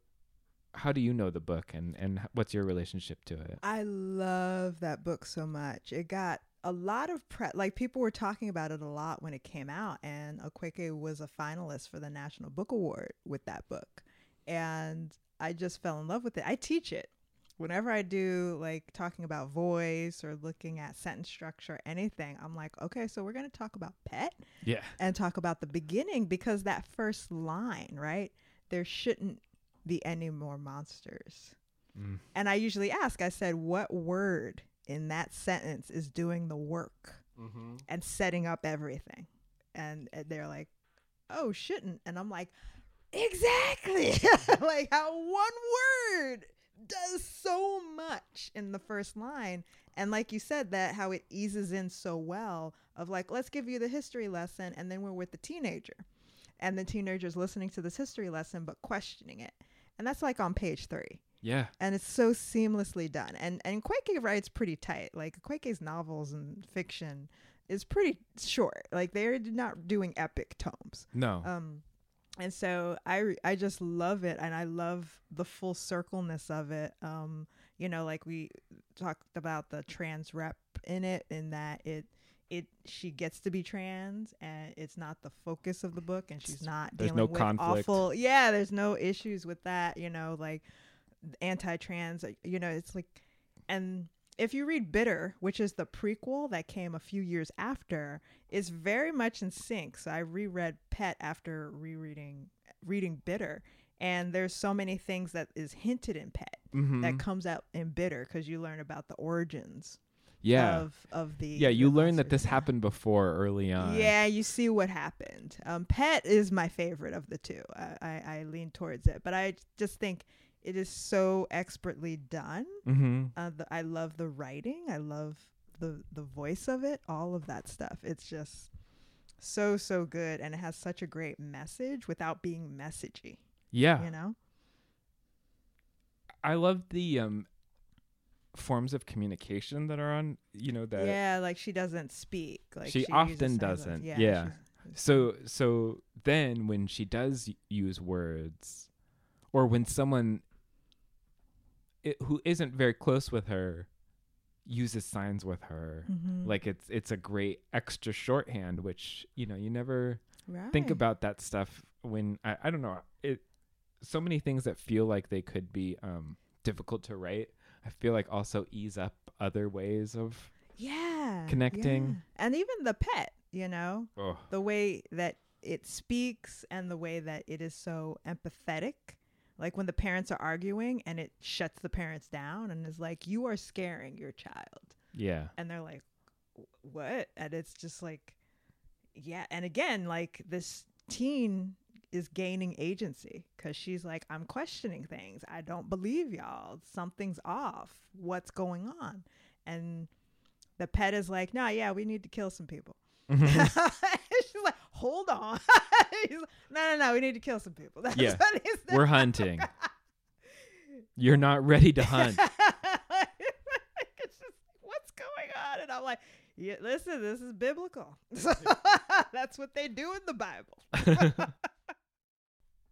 how do you know the book and and what's your relationship to it I love that book so much. It got a lot of press. Like people were talking about it a lot when it came out, and Akwaeke was a finalist for the National Book Award with that book. And I just fell in love with it. I teach it. Whenever I do like talking about voice or looking at sentence structure, anything, I'm like, okay, so we're going to talk about pet yeah and talk about the beginning because that first line, right? There shouldn't be any more monsters. Mm. And I usually ask, I said, what word in that sentence is doing the work mm-hmm. and setting up everything? and, and they're like, "Oh, shouldn't," and I'm like, "Exactly!" like how one word does so much in the first line, and like you said, that how it eases in so well of like, let's give you the history lesson, and then we're with the teenager, and the teenager's listening to this history lesson but questioning it, and that's like on page three Yeah. and it's so seamlessly done. And and Quake writes pretty tight. Like Quake's novels and fiction is pretty short. Like they're not doing epic tomes. No. Um, and so I I just love it, and I love the full circleness of it. Um, you know, like we talked about the trans rep in it, in that it it she gets to be trans, and it's not the focus of the book, and she's not There's dealing no with conflict. awful. Yeah, there's no issues with that. You know, like anti-trans. uh, You know, it's like, and if you read Bitter, which is the prequel that came a few years after, is very much in sync. So I reread Pet after rereading reading Bitter, and there's so many things that is hinted in Pet Mhm. that comes out in Bitter because you learn about the origins yeah. of of the yeah, you the learn that this happened before early on. Yeah, you see what happened. Um, Pet is my favorite of the two. I, I, I lean towards it, but I just think it is so expertly done. Mm-hmm. Uh, the, I love the writing. I love the the voice of it. All of that stuff. It's just so so good, and it has such a great message without being messagey. Yeah. You know. I love the um forms of communication that are on, you know, that yeah, like she doesn't speak. Like She uses often doesn't, Yeah. yeah. So so then when she does use words or when someone i who isn't very close with her uses signs with her Mhm. like it's it's a great extra shorthand which you know you never think about that stuff when I, I don't know it so many things that feel like they could be um difficult to write I feel like also ease up other ways of yeah connecting. yeah. and even the pet you know oh the way that it speaks and the way that it is so empathetic like when the parents are arguing and it shuts the parents down and is like you are scaring your child. Yeah. And they're like "Wh- what? And it's just like yeah. And again like this teen is gaining agency because she's like i'm questioning things. I don't believe y'all. Something's off. What's going on? And the pet is like nah yeah we need to kill some people. She's like hold on. He's like, no no no we need to kill some people. That's Yeah. what he's we're hunting. You're not ready to hunt. Just what's going on? And i'm like yeah listen this is biblical. That's what they do in the bible.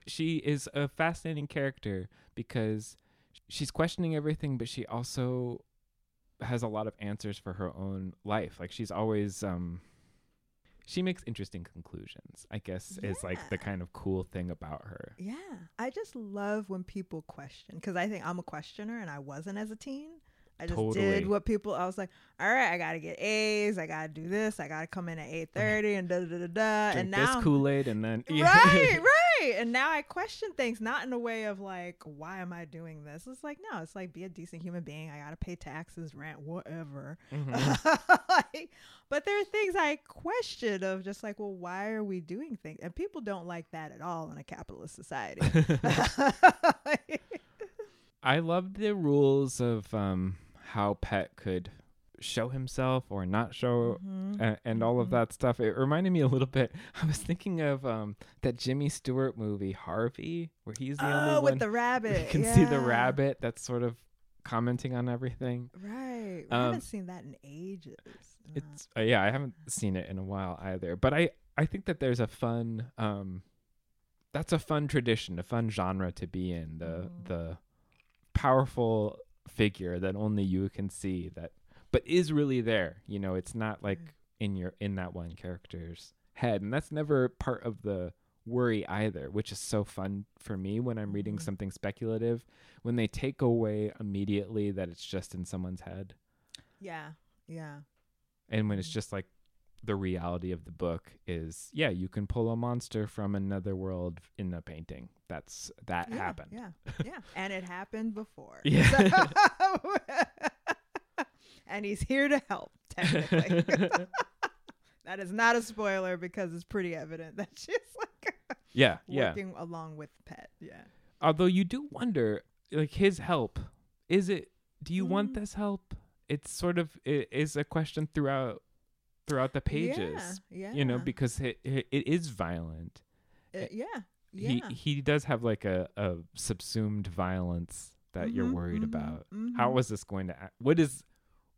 She is a fascinating character because she's questioning everything but she also has a lot of answers for her own life. Like she's always um she makes interesting conclusions i guess is like the kind of cool thing about her yeah i just love when people question because i think i'm a questioner and i wasn't as a teen i just Totally. did what people i was like all right i gotta get a's i gotta do this i gotta come in at 8.30 and da da da da da drink and this now kool-aid and then right, right. And now I question things, not in a way of like, why am I doing this? It's like, no, it's like be a decent human being. I gotta pay taxes, rent, whatever. Mhm. Like, but there are things I question of just like, well, why are we doing things? And people don't like that at all in a capitalist society. I love the rules of um how Pet could show himself or not show Mhm. and, and all of Mhm. that stuff. It reminded me a little bit. I was thinking of um that Jimmy Stewart movie Harvey, where he's the oh, only with one the rabbit. can see the rabbit that's sort of commenting on everything. Right. I Um, haven't seen that in ages. It's uh, yeah, I haven't seen it in a while either. But I I think that there's a fun um that's a fun tradition, a fun genre to be in. The Mhm. the powerful figure that only you can see that but is really there. You know, it's not like in your in that one character's head. And that's never part of the worry either, which is so fun for me when I'm reading Mhm. something speculative when they take away immediately that it's just in someone's head yeah. Yeah. and when it's Mhm. just like the reality of the book is yeah you can pull a monster from another world in a painting that's that yeah, happened Yeah, yeah, and it happened before. Yeah. and he's here to help. Technically, That is not a spoiler because it's pretty evident that she's like Yeah, yeah. working along with Pet. Yeah. Although you do wonder, like his help, is it? Do you want Mm. this help? It's sort of it is a question throughout throughout the pages. Yeah. You know, because it it, it is violent. Uh, yeah. Yeah. He he does have like a, a subsumed violence that you're Mhm, worried mhm, about. How mhm. is this going to? Act? What is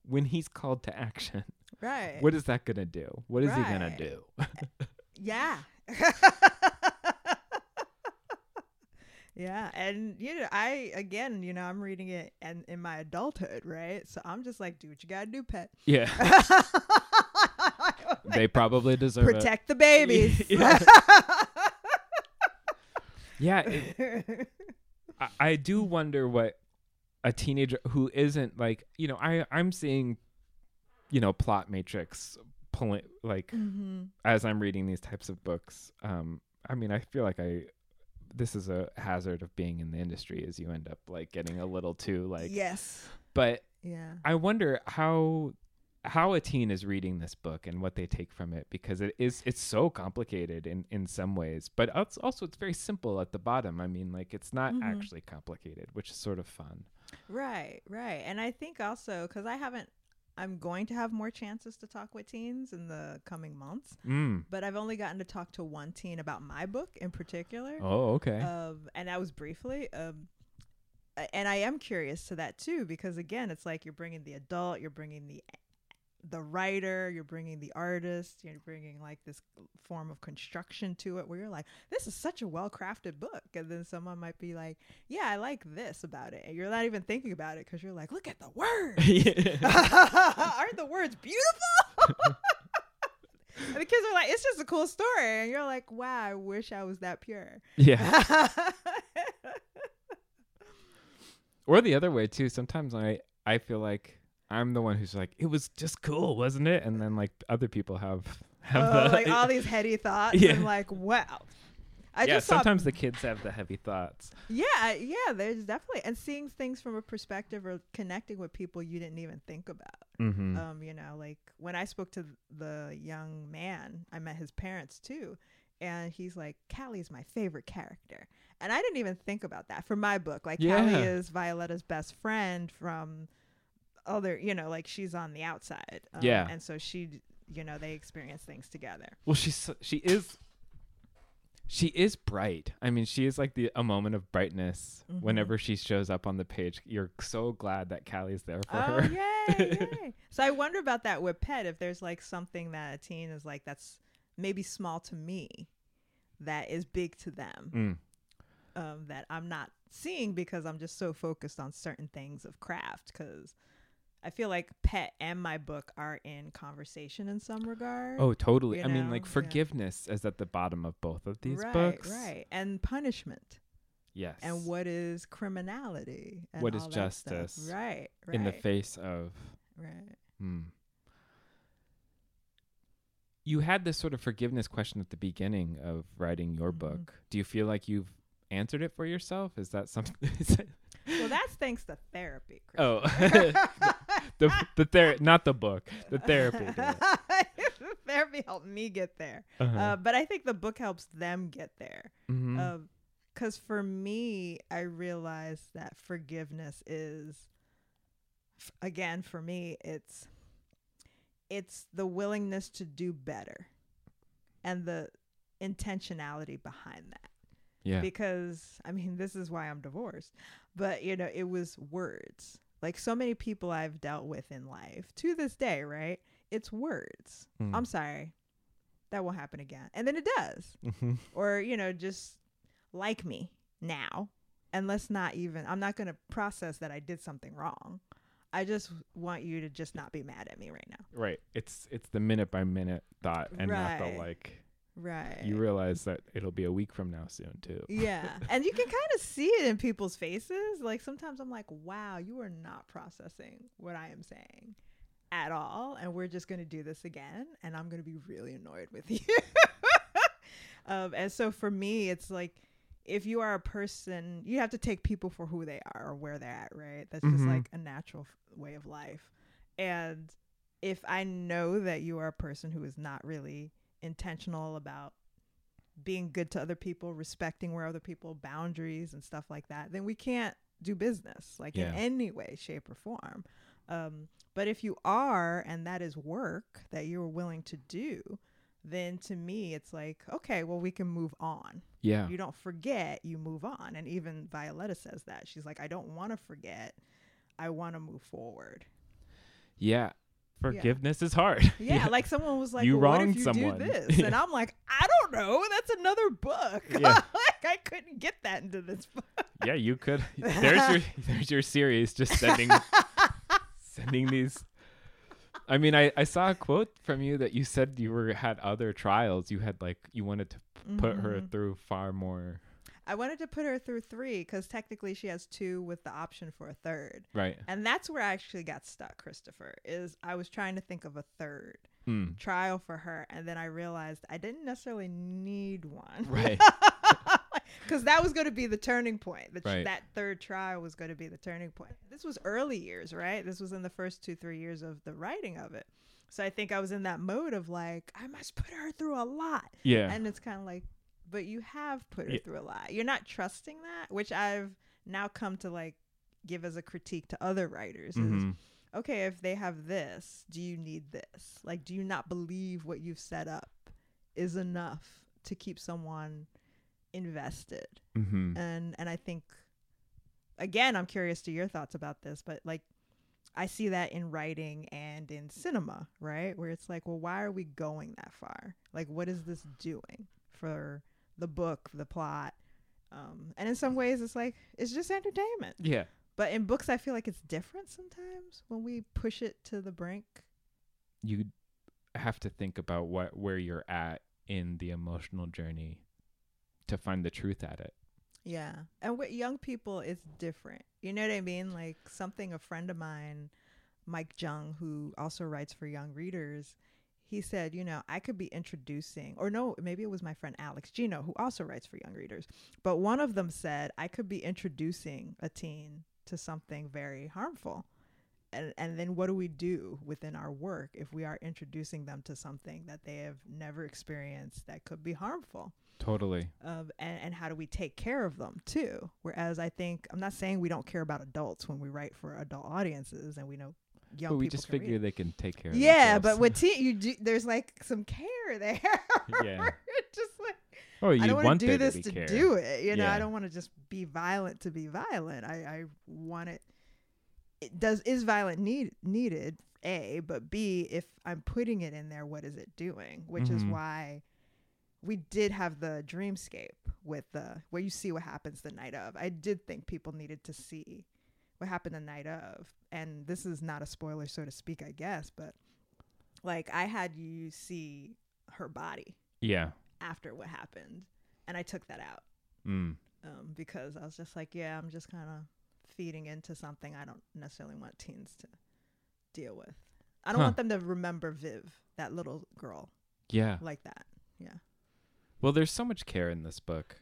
when he's called to action? right? What is that gonna do? What is he gonna do? Eh, yeah. yeah, and you know, I again, you know, I'm reading it and in my adulthood, right? So I'm just like, do what you gotta do, pet. yeah, they probably deserve Protect the babies. Yeah. Yeah, it, I, I do wonder what a teenager who isn't like you know I I'm seeing you know plot matrix pulling like hmm as I'm reading these types of books. Um, I mean I feel like I this is a hazard of being in the industry is you end up like getting a little too like yes. but Yeah. I wonder how how a teen is reading this book and what they take from it because it is it's so complicated in in some ways but it's also it's very simple at the bottom i mean like it's not Mhm. actually complicated which is sort of fun Right, right. And I think also because I haven't, I'm going to have more chances to talk with teens in the coming months, mm. but I've only gotten to talk to one teen about my book in particular. oh okay Um, and that was briefly. Um, and I am curious to that too because again, it's like you're bringing the adult, you're bringing the the writer, you're bringing the artist, you're bringing like this form of construction to it where you're like, this is such a well crafted book. And then someone might be like, yeah, I like this about it. And you're not even thinking about it because you're like, look at the words. Aren't the words beautiful? and the kids are like, it's just a cool story. And you're like, wow, I wish I was that pure. yeah or the other way too sometimes i i feel like i'm the one who's like it was just cool wasn't it and then like other people have have Oh, the like all these heady thoughts. Yeah. I'm like, wow. I yeah sometimes the kids have the heavy thoughts yeah, yeah. There's definitely and seeing things from a perspective or connecting with people you didn't even think about. mm-hmm. Um, you know, like when I spoke to the young man, I met his parents too, and he's like, "Callie's my favorite character," and I didn't even think about that for my book. Like, Callie is Violetta's best friend from other, you know, like she's on the outside. Um, Yeah. and so she, you know, they experience things together. Well, she's she is she is bright. I mean, she is like the a moment of brightness Mhm. whenever she shows up on the page. You're so glad that Callie's there for Oh her. yay, yay! So I wonder about that with pet. If there's like something that a teen is like that's maybe small to me, that is big to them. Mm. Um, that I'm not seeing because I'm just so focused on certain things of craft. Because I feel like pet and my book are in conversation in some regard. Oh, totally. I mean, know, like yeah. forgiveness is at the bottom of both of these right, books. right, and punishment, Yes. and what is criminality, and What is all that stuff. justice right, right, in the face of right. Hmm. You had this sort of forgiveness question at the beginning of writing your Mhm. book. Do you feel like you've answered it for yourself? Is that something? Well, that's thanks to therapy. Chris. oh, the the ther- not the book, the therapy. did it. The therapy helped me get there, Uh-huh. uh, but I think the book helps them get there. Because for me, I realized that forgiveness is, f- again, for me, it's it's the willingness to do better, and the intentionality behind that yeah. because I mean, this is why I'm divorced. But you know, it was words. Like so many people I've dealt with in life to this day, right? It's words. Mm. I'm sorry. That won't happen again. And then it does. Mhm. Or, you know, just like me now. And let's not even I'm not going to process that I did something wrong. I just want you to just not be mad at me right now. Right. It's it's the minute by minute thought, and not the like. Right. You realize that it'll be a week from now soon too. Yeah. and you can kind of see it in people's faces. Like sometimes I'm like, wow, you are not processing what I am saying at all. And we're just going to do this again. And I'm going to be really annoyed with you. um, and so for me, it's like, if you are a person, you have to take people for who they are or where they're at, right? That's just Mhm. like a natural f- way of life. And if I know that you are a person who is not really intentional about being good to other people, respecting where other people boundaries and stuff like that, then we can't do business like Yeah. in any way, shape, or form. Um, but if you are, and that is work that you're willing to do, then to me it's like okay, well we can move on. Yeah. You don't forget, you move on. And even Violetta says that she's like, I don't want to forget, I want to move forward. Yeah. Forgiveness is hard. Yeah, like someone was like, You well, what wronged if you someone. do this? And I'm like, I don't know. That's another book. Yeah. like I couldn't get that into this book. yeah, you could. There's your there's your series just sending sending these I mean, I, I saw a quote from you that you said you were had other trials. You had like you wanted to put her Mhm. through far more. I wanted to put her through three because technically she has two with the option for a third. Right. And that's where I actually got stuck, Christopher, is I was trying to think of a third Mm. trial for her. And then I realized I didn't necessarily need one. Right. Because that was going to be the turning point. The Right. That third trial was going to be the turning point. This was early years, right? This was in the first two, three years of the writing of it. So I think I was in that mode of like, I must put her through a lot. Yeah. And it's kind of like, but you have put her Yeah. through a lot. You're not trusting that, which I've now come to like give as a critique to other writers. Is Mhm. okay, if they have this, do you need this? Like, do you not believe what you've set up is enough to keep someone invested? Mhm. And and I think again, I'm curious to your thoughts about this, but like I see that in writing and in cinema, right? Where it's like, well, why are we going that far? Like, what is this doing for the book, the plot? Um, and in some ways, it's like it's just entertainment. Yeah. But in books, I feel like it's different sometimes when we push it to the brink. You have to think about what where you're at in the emotional journey to find the truth at it. Yeah. And with young people, it's different. You know what I mean? Like something a friend of mine, Mike Jung, who also writes for young readers, he said, you know, I could be introducing, or no, maybe it was my friend Alex Gino, who also writes for young readers. But one of them said, I could be introducing a teen to something very harmful. And, and then what do we do within our work if we are introducing them to something that they have never experienced that could be harmful? Totally. of and, and how do we take care of them too whereas i think i'm not saying we don't care about adults when we write for adult audiences and we know young But we just can read. figure they can take care of yeah but with teen you do there's like some care there Yeah. Just like oh, you i don't want to do this be to do it you know Yeah. i don't want to just be violent to be violent i i want it it does is violent need needed a but b if i'm putting it in there what is it doing which is Mhm. why we did have the dreamscape with the where you see what happens the night of i did think people needed to see what happened the night of and this is not a spoiler so to speak i guess but like i had you see her body Yeah. after what happened and i took that out Mm. um, because i was just like yeah i'm just kind of feeding into something i don't necessarily want teens to deal with i don't Huh. want them to remember viv that little girl Yeah. like that yeah Well, there's so much care in this book,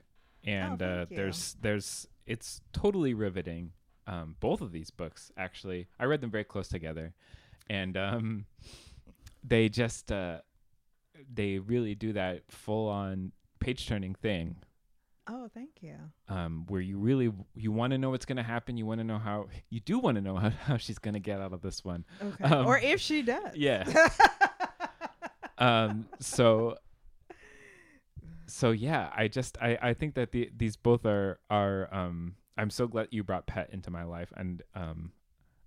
and uh, Oh, you. there's there's it's totally riveting. Um, both of these books, actually, I read them very close together, and um, they just uh, they really do that full on page turning thing. oh thank you Um, where you really you want to know what's going to happen. You want to know how you do want to know how, how she's going to get out of this one. okay Um, or if she does Yeah. um so so yeah i just i i think that the these both are are um i'm so glad you brought pet into my life and um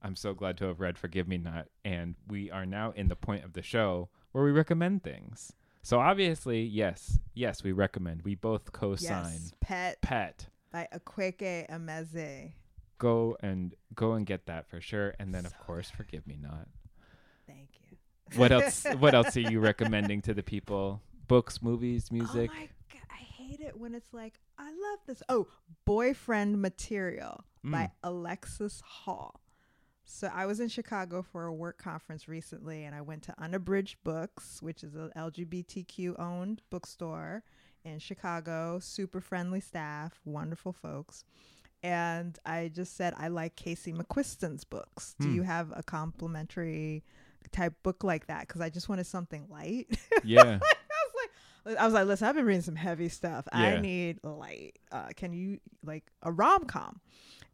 i'm so glad to have read forgive me not and we are now in the point of the show where we recommend things. So obviously yes yes we recommend. We both co-sign yes pet. Pet. By Akwaeke Emezi. go and go and get that for sure and then of course forgive me not. Thank you. what else what else are you recommending to the people? Books movies music Oh my hate it when it's like, I love this. Oh, Boyfriend Material by Mm. Alexis Hall. So I was in Chicago for a work conference recently and I went to Unabridged Books, which is an LGBTQ owned bookstore in Chicago, super friendly staff, wonderful folks. And I just said I like Casey McQuiston's books. Do Hmm. you have a complimentary type book like that because I just wanted something light. Yeah. I was like, I was like, listen, I've been reading some heavy stuff. I need light. Uh, can you like a rom com?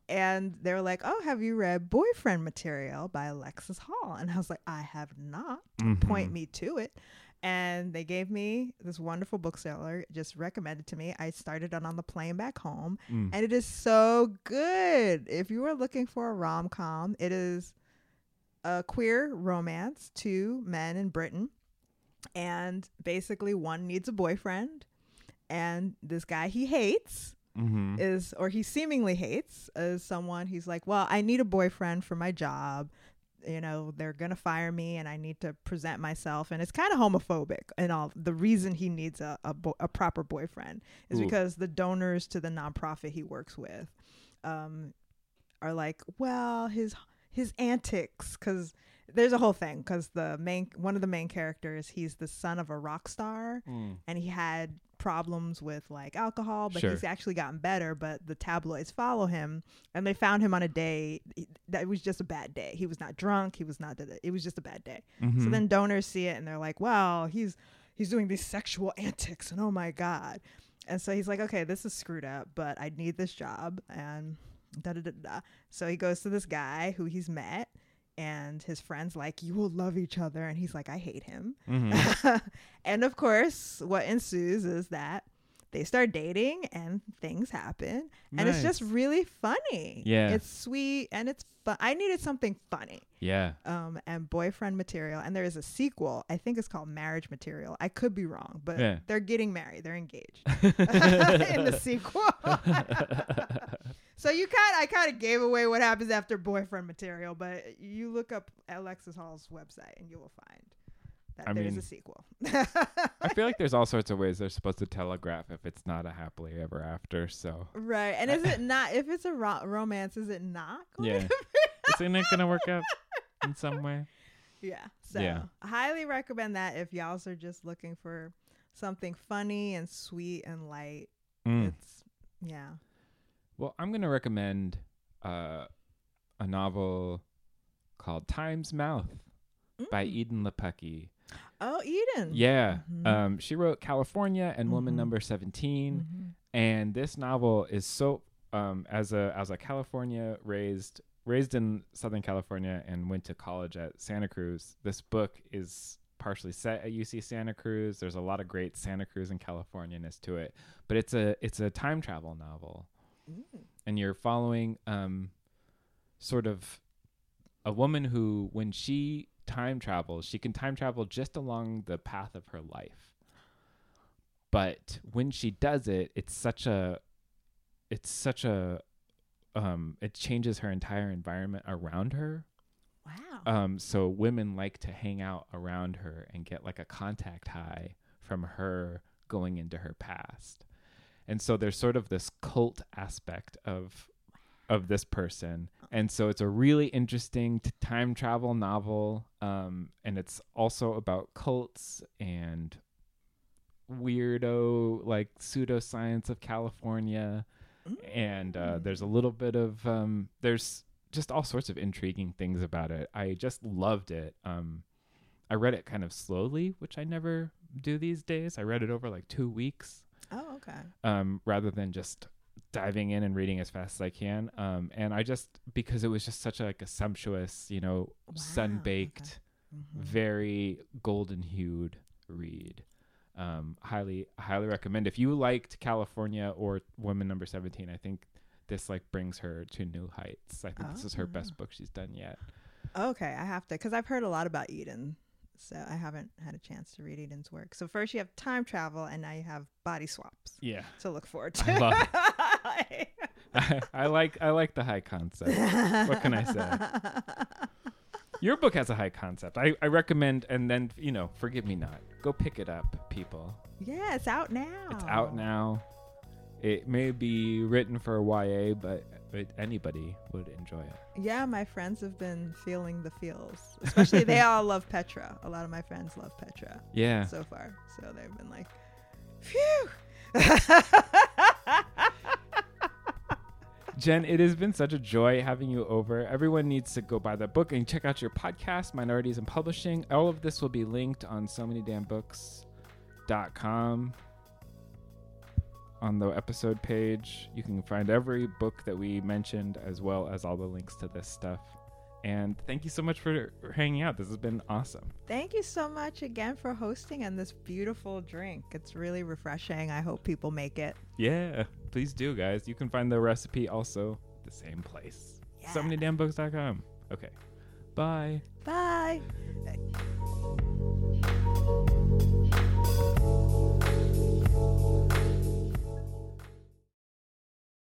And they're like, oh, have you read Boyfriend Material by Alexis Hall? And I was like, I have not. Point Mhm. me to it. And they gave me this wonderful bookseller, just recommended to me. I started it on the plane back home, Mm. and it is so good. If you are looking for a rom com, it is a queer romance, two men in Britain, and basically one needs a boyfriend, and this guy he hates Mhm. is, or he seemingly hates, is someone he's like, well, I need a boyfriend for my job. You know, they're gonna fire me, and I need to present myself, and it's kind of homophobic. And all the reason he needs a a, bo- a proper boyfriend is Ooh. because the donors to the nonprofit he works with, um, are like, well, his his antics, because there's a whole thing, because the main one of the main characters, he's the son of a rock star, Mm. and he had problems with like alcohol, but Sure. he's actually gotten better. But the tabloids follow him, and they found him on a day that was just a bad day. He was not drunk. He was not. It was just a bad day. So Mhm. then donors see it and they're like, "Wow, he's he's doing these sexual antics, and oh my god." And so he's like, "Okay, this is screwed up, but I need this job." And da da da da. So he goes to this guy who he's met. And his friends like you will love each other, and he's like, I hate him. Mhm. and of course, what ensues is that they start dating and things happen. And it's just really funny. Yeah. It's sweet and it's fun. I needed something funny. yeah. Um, and boyfriend material. And there is a sequel. I think it's called marriage material. I could be wrong, but Yeah. they're getting married. They're engaged in the sequel. So you kind I kind of gave away what happens after boyfriend material, but you look up Alexis Hall's website and you will find that I there's mean- a sequel. I feel like there's all sorts of ways they're supposed to telegraph if it's not a happily ever after. So right. And is it not if it's a ro- romance is it not yeah, isn't it gonna work out in some way? Yeah. So Yeah. Highly recommend that if y'all are just looking for something funny and sweet and light. Mm. It's yeah. Well, I'm gonna recommend uh, a novel called Time's Mouth by Mm. Edan Lepucki. Oh, Edan. Yeah, Mhm. um, she wrote California and Woman Mhm. Number 17 Mhm. and this novel is so um, as a as a California raised raised in Southern California and went to college at Santa Cruz. This book is partially set at UC Santa Cruz. There's a lot of great Santa Cruz and Californianess to it, but it's a it's a time travel novel, Mm. and you're following um, sort of a woman who, when she time travels, she can time travel just along the path of her life. But when she does it, it's such a, it's such a, um, it changes her entire environment around her. Wow. Um, so women like to hang out around her and get like a contact high from her going into her past. And so there's sort of this cult aspect of of this person. And so it's a really interesting t- time travel novel. Um, and it's also about cults and weirdo like pseudoscience of California. And uh, there's a little bit of um, there's just all sorts of intriguing things about it. I just loved it. Um, I read it kind of slowly, which I never do these days. I read it over like two weeks oh, okay. um, rather than just diving in and reading as fast as I can. Um, and I just because it was just such a, like a sumptuous, you know, Wow, sun baked, Mhm. very golden hued read. Um, highly, highly recommend. If you liked California or Woman Number Seventeen, I think this like brings her to new heights. I think this is her Oh. best book she's done yet. Okay, I have to because I've heard a lot about Edan, so I haven't had a chance to read Edan's work. So first you have time travel, and now you have body swaps Yeah, to look forward to. I love I like I like the high concept. What can I say? Your book has a high concept. I, I recommend, and then you know, forgive me not. Go pick it up, people. yeah, it's out now. It's out now. It may be written for YA, but, anybody would enjoy it. Yeah, my friends have been feeling the feels. Especially they all love Petra. A lot of my friends love Petra Yeah. so far. So they've been like, phew. Jen, it has been such a joy having you over. Everyone needs to go buy the book and check out your podcast, Minorities in Publishing. All of this will be linked on so many damn books.com on the episode page. You can find every book that we mentioned as well as all the links to this stuff. And thank you so much for hanging out. This has been awesome. Thank you so much again for hosting and this beautiful drink. It's really refreshing. I hope people make it. Yeah, please do, guys. You can find the recipe also the same place. Yeah. So many damn books.com. Okay. Bye. Bye.